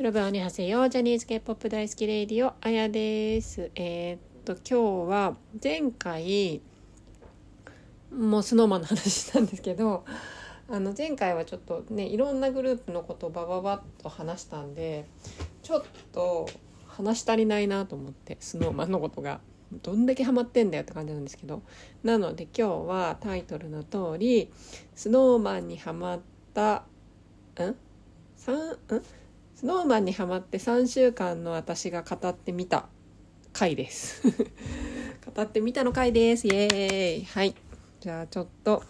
여러분 안녕하세요ジャニーズ K-POP 大好きレイディオあやですえー、っと今日は前回もうスノーマンの話したんですけどあの前回はちょっとねいろんなグループのことをバババッと話したんでちょっと話し足りないなと思ってスノーマンのことがどんだけハマってんだよって感じなんですけどなので今日はタイトルの通りスノーマンにハマったん三ん スノーマンにハマって3週間の私が語ってみた回です。語ってみたの回です。イエーイ。はい。じゃあちょっと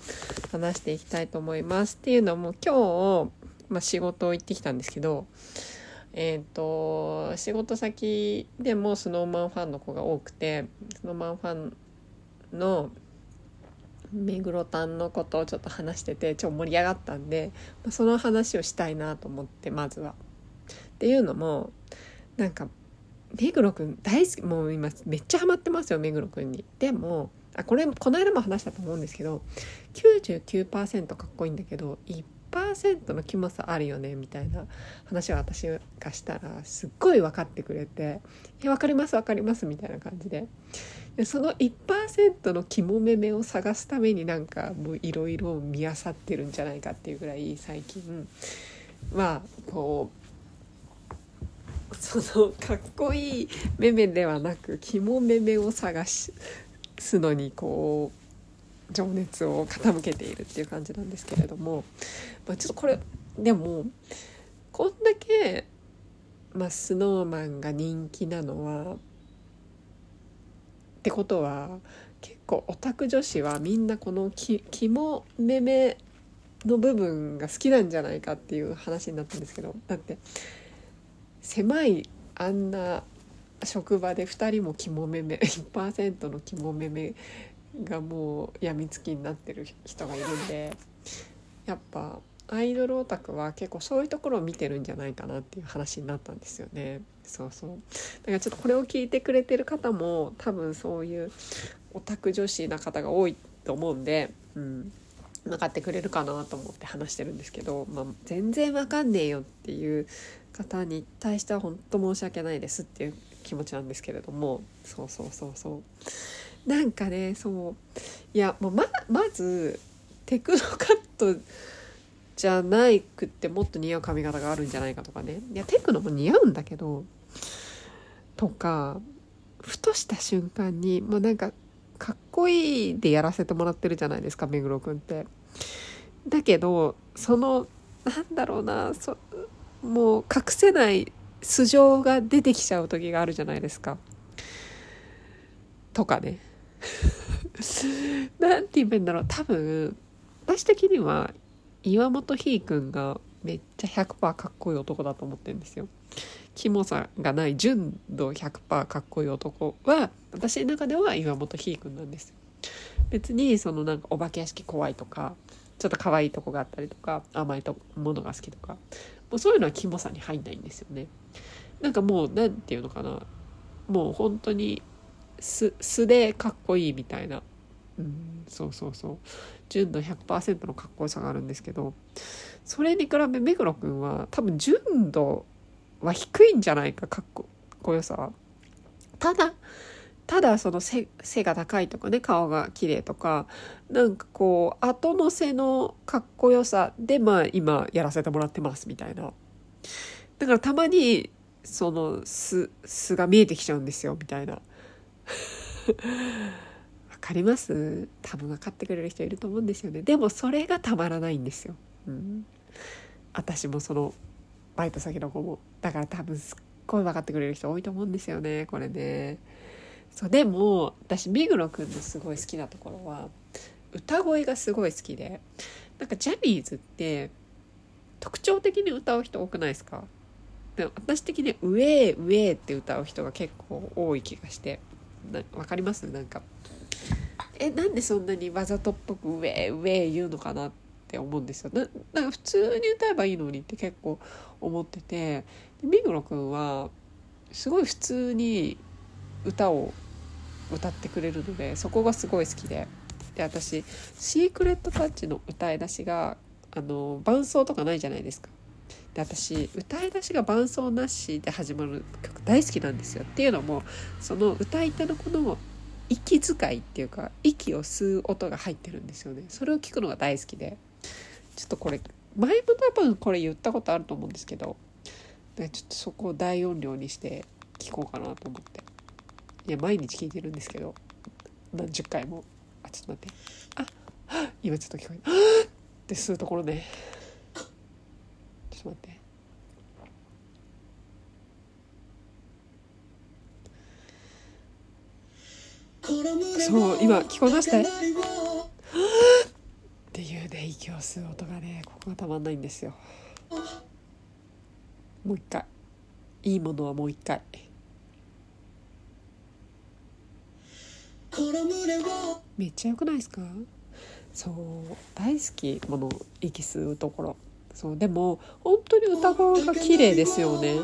話していきたいと思います。っていうのも今日、まあ、仕事行ってきたんですけどえっ、ー、と仕事先でもスノーマンファンの子が多くてスノーマンファンの目黒タンのことをちょっと話してて超盛り上がったんで、まあ、その話をしたいなと思ってまずは。っていうのもなんか目黒くん大好きもう今めっちゃハマってますよ目黒くんに。でもあこれこの間も話したと思うんですけど99%かっこいいんだけど1%のキモさあるよねみたいな話を私がしたらすっごい分かってくれて「いや分かります分かります」みたいな感じででその1%のキモめめを探すためになんかもういろいろ見漁ってるんじゃないかっていうぐらい最近はこうそのかっこいいめめではなくキモめめを探すのにこう情熱を傾けているっていう感じなんですけれども、まあ、ちょっとこれでもこんだけ、まあ、スノーマンが人気なのはってことは結構オタク女子はみんなこのき肝めめの部分が好きなんじゃないかっていう話になったんですけどだって狭いあんな職場で2人も肝めめ1%の肝めめがもうやみつきになってる人がいるんでやっぱアイドルオタクは結構そういうところを見てるんじゃないかなっていう話になったんですよね。そうそうだからちょっとこれを聞いてくれてる方も多分そういうオタク女子な方が多いと思うんで、うん、分かってくれるかなと思って話してるんですけど、まあ、全然分かんねえよっていう方に対しては本当申し訳ないですっていう気持ちなんですけれどもそうそうそうそう。なんかねそう。いやもうままずテクノカットじゃないくってもっと似合う髪型があるんじゃないかとかね。いやテクノも似合うんだけどとかふとした瞬間にもうなんかかっこいいでやらせてもらってるじゃないですか目黒くんって。だけどそのなんだろうなそもう隠せない素性が出てきちゃう時があるじゃないですか。とかね。なんて言えばいいんだろう多分私的には岩本ひーくんがめっちゃ100%かっこいい男だと思ってるんですよ。キモさがない純度100%かっこいい男は私の中では岩本ひーくんなんです。別にそのなんかお化け屋敷怖いとかちょっと可愛いとこがあったりとか甘いとものが好きとかもうそういうのはキモさに入んないんですよね。なんかもう何て言うのかなもう本当に素素でかっこいいみたいな、うん、そうそうそう純度100%のかっこよさがあるんですけどそれに比べ目黒くんは多分純度は低いんじゃないかかっこよさは。ただただその背背が高いとかね顔が綺麗とかなんかこう後乗せのかっこよさでまあ今やらせてもらってますみたいな。だからたまにその素素が見えてきちゃうんですよみたいな。わかります？多分分かってくれる人いると思うんですよね。でもそれがたまらないんですよ、うん、私もそのバイト先の子も。だから多分すっごい分かってくれる人多いと思うんですよねこれね。そうでも私目黒くんのすごい好きなところは歌声がすごい好きでなんかジャニーズって特徴的に歌う人多くないですか？で私的に「ウェーウェー」って歌う人が結構多い気がしてわかります？なんかえなんでそんなにわざとっぽく「ウェーウェー」言うのかなって思うんですよ。ななんか普通に歌えばいいのにって結構思ってて目黒くんはすごい普通に歌を歌ってくれるのでそこがすごい好きで。で私「シークレットタッチ」の歌い出しがあの伴奏とかないじゃないですか。で私歌い出しが伴奏なしで始まる曲大好きなんですよっていうのもその歌い手のこの息遣いっていうか息を吸う音が入ってるんですよね。それを聞くのが大好きで。ちょっとこれ前も多分これ言ったことあると思うんですけど。ちょっとそこを大音量にして聞こうかなと思って。いや毎日聞いてるんですけど。何十回も。あちょっと待って。あ今ちょっと聞こえた。って吸うところね。ちょっと待って。そう今聞こえました？っていうね息を吸う音がねここがたまんないんですよ。もう一回。いいものはもう一回。めっちゃ良くないですか？そう大好きもの息吸うところ。そうでも本当に歌声が綺麗ですよね。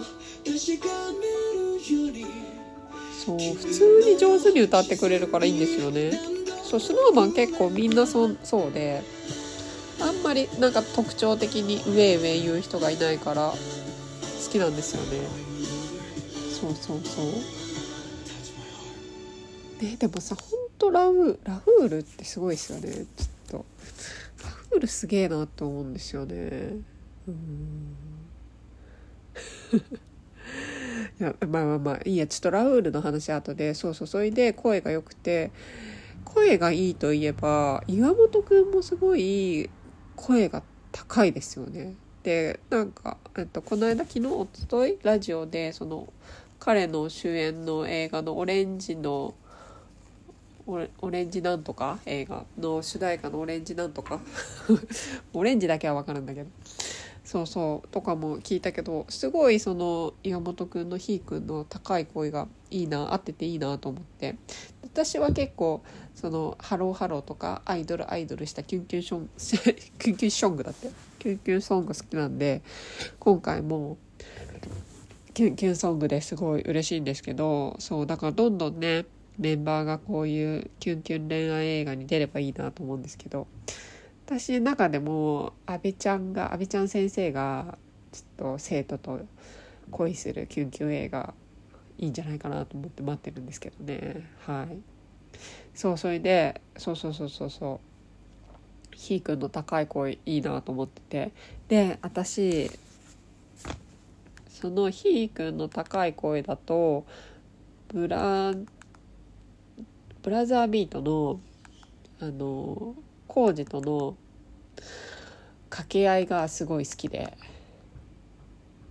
そう普通に上手に歌ってくれるからいいんですよね。そうスノーマン結構みんなそうそうであんまりなんか特徴的に上上言う人がいないから好きなんですよね。そうそうそう。ねでもさほんとラウラフールってすごいですよね。ちょっとラフールすげえなと思うんですよね。うん。いやまあまあまあいいやちょっとラウールの話後で。そうそうそれで声が良くて声がいいといえば岩本くんもすごい声が高いですよね。でなんか、えっと、この間昨日おとといラジオでその彼の主演の映画の「オレンジの」オレンジなんとか？映画の主題歌の「オレンジなんとか」オレンジだけは分かるんだけど。そうそうとかも聞いたけどすごいその岩本くんのひーくんの高い声がいいな合ってていいなと思って。私は結構そのハローハローとかアイドルアイドルしたキュンキュンション キュンキュンショングだって。キュンキュンソング好きなんで今回もキュンキュンソングですごい嬉しいんですけどそうだからどんどんねメンバーがこういうキュンキュン恋愛映画に出ればいいなと思うんですけど私の中でも阿部ちゃんが阿部ちゃん先生がちょっと生徒と恋するキュンキュン映画いいんじゃないかなと思って待ってるんですけどね。はい。そうそれでそうそうそうそうそう。ひーくんの高い声いいなと思ってて。で私そのひーくんの高い声だとブランブラザービートのあのコージとの掛け合いがすごい好きで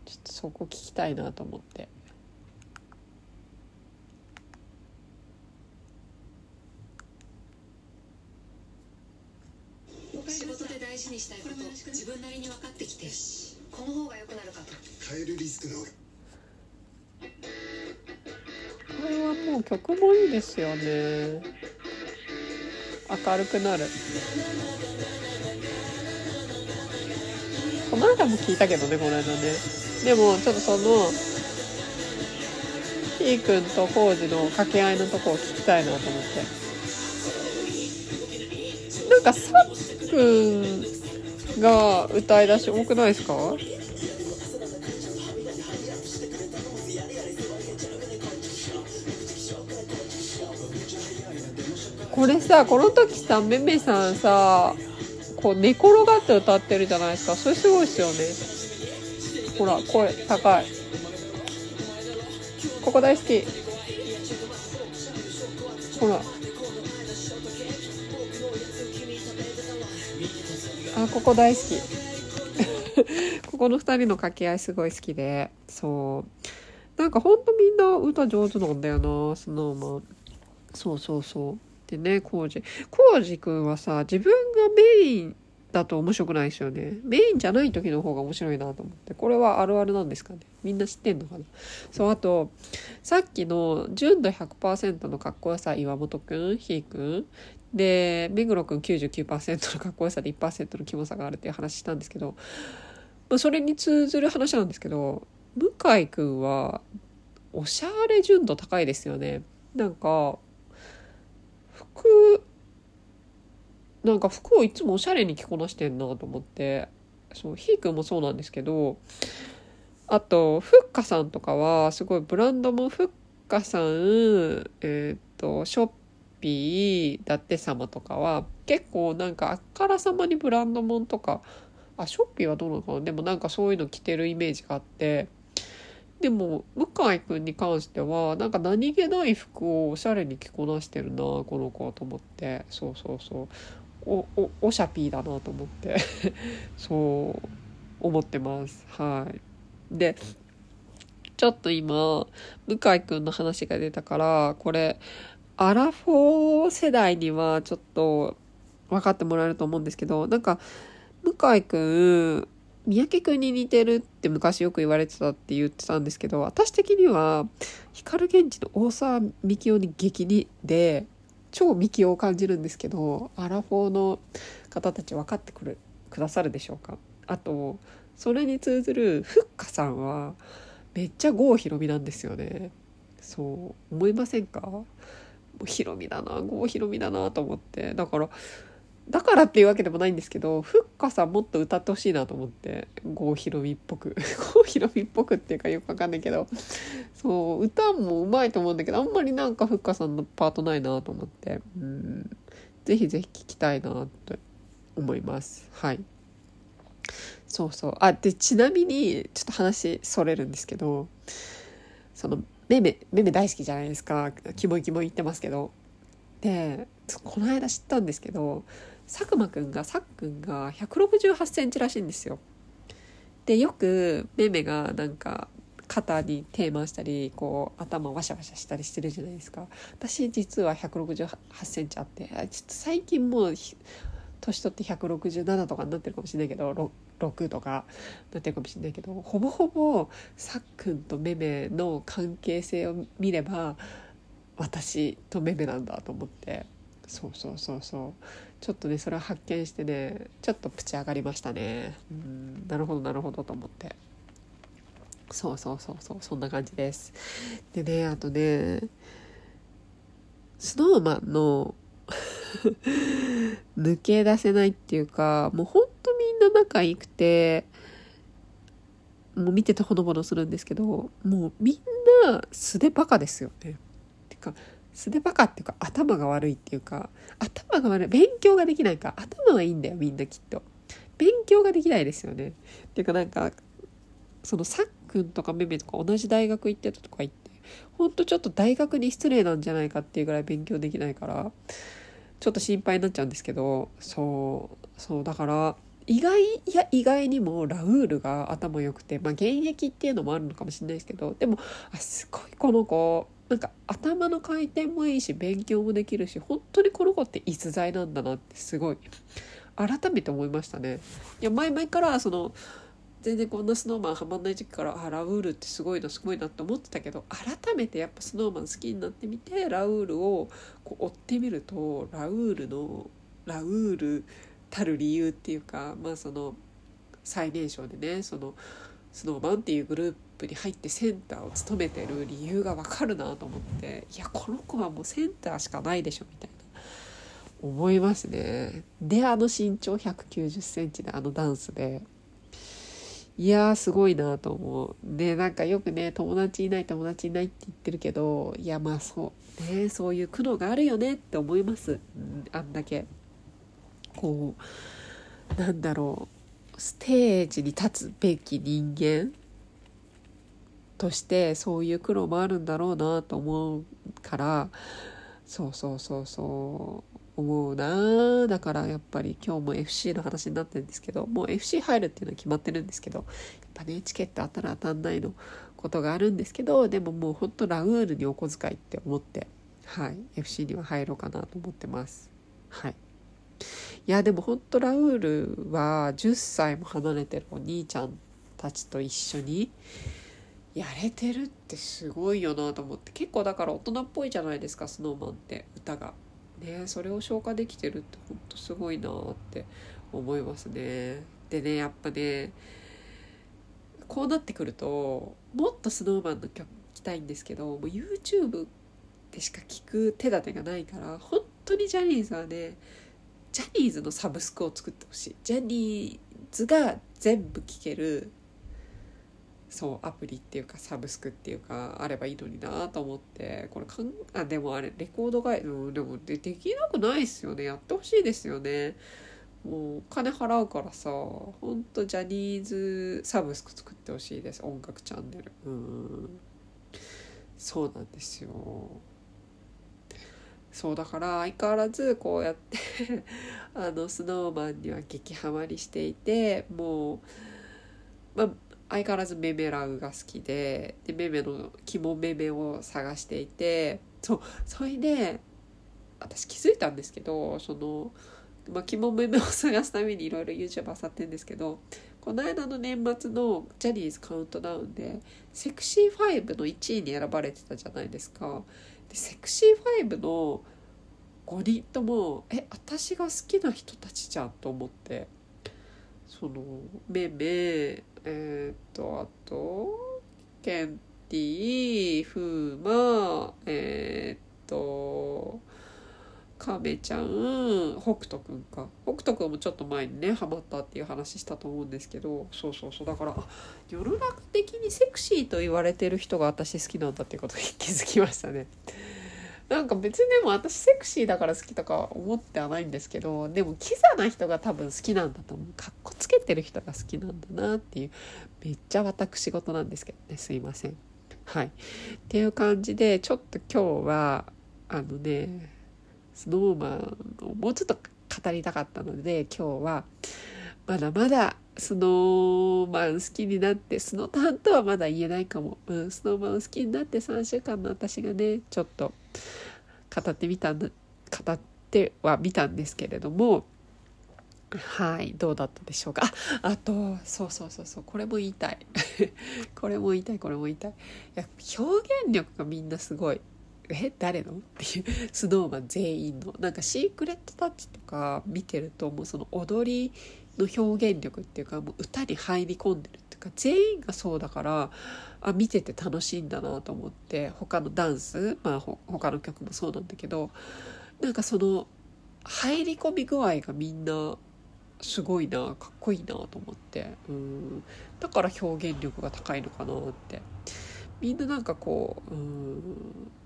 ちょっとそこ聞きたいなと思って。仕事で大事にしたいこと自分なりに分かってきてこの方が良くなるかと。変えるリスクの方がこれはもう曲もいいですよね。明るくなる。この間も聞いたけどねこの間ね。でもちょっとそのひーくんとコウジの掛け合いのとこを聞きたいなと思って。なんかさっくんが歌い出し多くないですか？これさこの時さめめさんさこう寝転がって歌ってるじゃないですか。それすごいですよね。ほら声高い。ここ大好き。ほら。あここ大好き。ここの2人の掛け合いすごい好きで。そう。なんかほんとみんな歌上手なんだよなスノーマン。そうそうそう。でねコウジ。コウジくんはさ自分がメインだと面白くないですよね。メインじゃない時の方が面白いなと思って。これはあるあるなんですかね。みんな知ってんのかな。そうあとさっきの純度100%のかっこよさ岩本くんひーくんで目黒くん99%のかっこよさで1%のキモさがあるっていう話したんですけど、まあ、それに通ずる話なんですけど向井くんはおしゃれ純度高いですよね。なんか服なんか服をいつもおしゃれに着こなしてんなと思ってそうひーくんもそうなんですけどあとふっかさんとかはすごいブランドもふっかさんえっ、とショッピーだって様とかは結構なんかあっからさまにブランドもんとかあショッピーはどうなのかな？でもなんかそういうの着てるイメージがあってでも向井くんに関してはなんか何気ない服をおしゃれに着こなしてるなこの子はと思って。そうそうそう。おおおしゃピーだなと思って。そう思ってます。はい。でちょっと今向井くんの話が出たからこれアラフォー世代にはちょっと分かってもらえると思うんですけどなんか向井くん三宅くんに似てるって昔よく言われてたって言ってたんですけど私的には光源氏の大沢みきおに激似で超みきおを感じるんですけどアラフォーの方たち分かってくるくださるでしょうか。あとそれに通ずるふっかさんはめっちゃ郷ひろみなんですよね。そう思いませんか？もうひろみだな郷ひろみだなと思って。だからだからっていうわけでもないんですけどふっかさんもっと歌ってほしいなと思って郷ひろみっぽく。郷ひろみっぽくっていうかよくわかんないけどそう歌もうまいと思うんだけどあんまりなんかふっかさんのパートないなと思ってうん。ぜひぜひ聞きたいなって思います。はい。そうそう。あでちなみにちょっと話それるんですけどそのめめめめ大好きじゃないですか。キモいキモい言ってますけど。でこの間知ったんですけど佐久間くんがさっくんが168センチらしいんですよ。でよくめめがなんか肩に手回したりこう頭ワシャワシャしたりしてるじゃないですか。私実は168センチあってちょっと最近もう年取って167とかになってるかもしれないけど 6, とかなってるかもしれないけどほぼほぼさっくんとめめの関係性を見れば私とめめなんだと思って。そうそうそうそう。ちょっとねそれを発見してねちょっとプチ上がりましたね。うん。なるほどなるほどと思って。そうそうそうそうそんな感じです。でねあとねスノーマンの 抜け出せないっていうかもうほんとみんな仲良くてもう見ててほのぼのするんですけどもうみんな素でバカですよね。てか素でバカっていうか頭が悪いっていうか頭が悪い勉強ができないか頭はいいんだよみんなきっと。勉強ができないですよね。っていうかなんかそのさっくんとかめめとか同じ大学行ってたとか言ってほんとちょっと大学に失礼なんじゃないかっていうぐらい勉強できないからちょっと心配になっちゃうんですけどそうそうだから意外いや意外にもラウールが頭良くてまあ現役っていうのもあるのかもしれないですけどでもあすごいこの子なんか頭の回転もいいし勉強もできるし本当にこの子って逸材なんだなってすごい改めて思いましたね。いや前々からその全然こんなスノーマンハマんない時期からあラウールってすごいなすごいなって思ってたけど改めてやっぱスノーマン好きになってみてラウールをこう追ってみるとラウールのラウールたる理由っていうかまあその最年少でねそのスノーマンっていうグループに入ってセンターを務めてる理由が分かるなと思っていやこの子はもうセンターしかないでしょみたいな。思いますね。であの身長1 9 0センチであのダンスで。いやーすごいなと思う。でなんかよくね友達いない友達いないって言ってるけどいやまあそうねそういう苦悩があるよねって思います、あんだけ。こうなんだろう。ステージに立つべき人間としてそういう苦労もあるんだろうなと思うからそうそうそうそう思うな。だからやっぱり今日も FC の話になってるんですけどもう FC 入るっていうのは決まってるんですけどやっぱねチケット当たる当たんないのことがあるんですけどでももうほんとラウールにお小遣いって思ってはい FC には入ろうかなと思ってます。はい。いやでも本当ラウールは10歳も離れてるお兄ちゃんたちと一緒にやれてるってすごいよなと思って結構だから大人っぽいじゃないですか SnowMan って歌が。ねそれを消化できてるって本当すごいなって思いますね。でねやっぱねこうなってくるともっと SnowMan の曲聴きたいんですけどもう YouTube でしか聴く手立てがないから本当にジャニーズはねジャニーズのサブスクを作ってほしい。ジャニーズが全部聴けるそうアプリっていうかサブスクっていうかあればいいのになと思ってこれかんあでもあれレコードがでもでできなくないっすよね。やってほしいですよね。もう金払うからさほんとジャニーズサブスク作ってほしいです。音楽チャンネル。うん。そうなんですよ。そうだから相変わらずこうやって あのスノーマンには激ハマりしていてもうまあ相変わらずメメラウが好きででメメの肝メメを探していてそうそれで私気づいたんですけどその、まあ、肝メメを探すためにいろいろ YouTube あさってるんですけどこの間の年末のジャニーズカウントダウンでセクシー5の1位に選ばれてたじゃないですか。セクシー5の5人ともえ私が好きな人たちじゃんと思って。そのメメえっ、とあとケンティフーマえっ、と亀ちゃん北斗くんか。北斗くんもちょっと前にねハマったっていう話したと思うんですけど。そうそうそう。だからあ世の中的にセクシーと言われてる人が私好きなんだっていうことに気づきましたね。なんか別にでも私セクシーだから好きとか思ってはないんですけどでもキザな人が多分好きなんだと思うかっこつけてる人が好きなんだなっていうめっちゃ私事なんですけどねすいません。はいっていう感じでちょっと今日はあのねスノーマンをもうちょっと語りたかったので今日はまだまだスノーマン好きになってスノタンとはまだ言えないかも、うん、スノーマンを好きになって3週間の私がねちょっと語ってみた語ってはみたんですけれどもはいどうだったでしょうか。あとそうそうそうそう これも言いたい。これも言いたいこれも言いたい。いや表現力がみんなすごい。え誰の？っていうスノーマン全員の。なんかシークレットタッチとか見てるともうその踊りの表現力っていうかもう歌に入り込んでるか全員がそうだからあ見てて楽しいんだなと思って他のダンスまあほ他の曲もそうなんだけどなんかその入り込み具合がみんなすごいなかっこいいなと思ってうんだから表現力が高いのかなってみんななんかこううん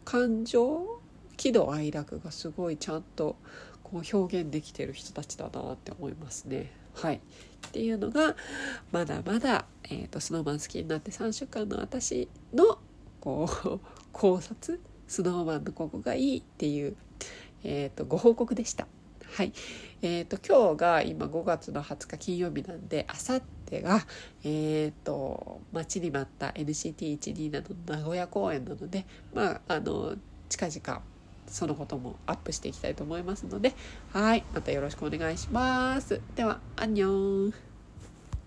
感情喜怒哀楽がすごいちゃんとこう表現できてる人たちだなって思いますね。はい、っていうのがまだまだ、えーと、スノーマン好きになって3週間の私のこう 考察スノーマンのここがいいっていう、えーと、ご報告でした。はいえーと、今日が今5月の20日金曜日なんであさってが、えー、と待ちに待った NCT127 の名古屋公演なのでまああの近々そのこともアップしていきたいと思いますのではいまたよろしくお願いします。ではアンニョン